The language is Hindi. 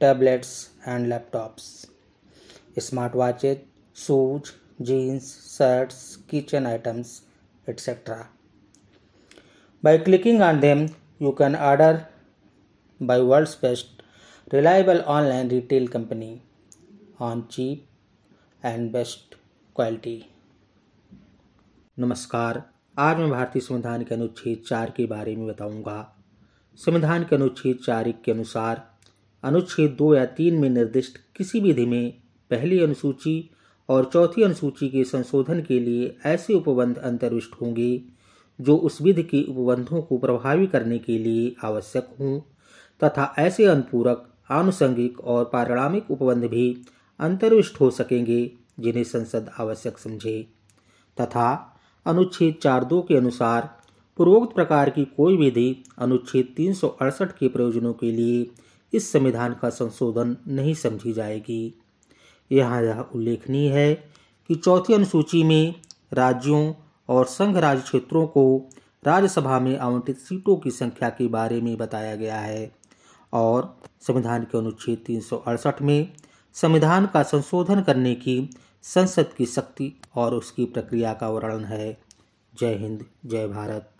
tablets and laptops smart watches shoes jeans shirts kitchen items etcetera by clicking on them you can order by world best reliable online retail company on cheap and best quality नमस्कार, आज मैं भारतीय संविधान के अनुच्छेद चार के बारे में बताऊँगा। संविधान के अनुच्छेद चार के अनुसार अनुच्छेद दो या तीन में निर्दिष्ट किसी विधि में पहली अनुसूची और चौथी अनुसूची के संशोधन के लिए ऐसे उपबंध अंतर्विष्ट होंगे, जो उस विधि के उपबंधों को प्रभावी करने के लिए आवश्यक हों, तथा ऐसे अनुपूरक, आनुषंगिक और पारिणामिक उपबंध भी अंतर्विष्ट हो सकेंगे, जिन्हें संसद आवश्यक समझे। तथा अनुच्छेद चार दो के अनुसार, पूर्वोक्त प्रकार की कोई विधि अनुच्छेद तीन सौ अड़सठ के प्रयोजनों के लिए इस संविधान का संशोधन नहीं समझी जाएगी। यहाँ यह उल्लेखनीय है कि चौथी अनुसूची में राज्यों और संघ राज्य क्षेत्रों को राज्यसभा में आवंटित सीटों की संख्या के बारे में बताया गया है और संविधान के अनुच्छेद तीन सौ अड़सठ में संविधान का संशोधन करने की संसद की शक्ति और उसकी प्रक्रिया का वर्णन है। जय हिंद, जय भारत।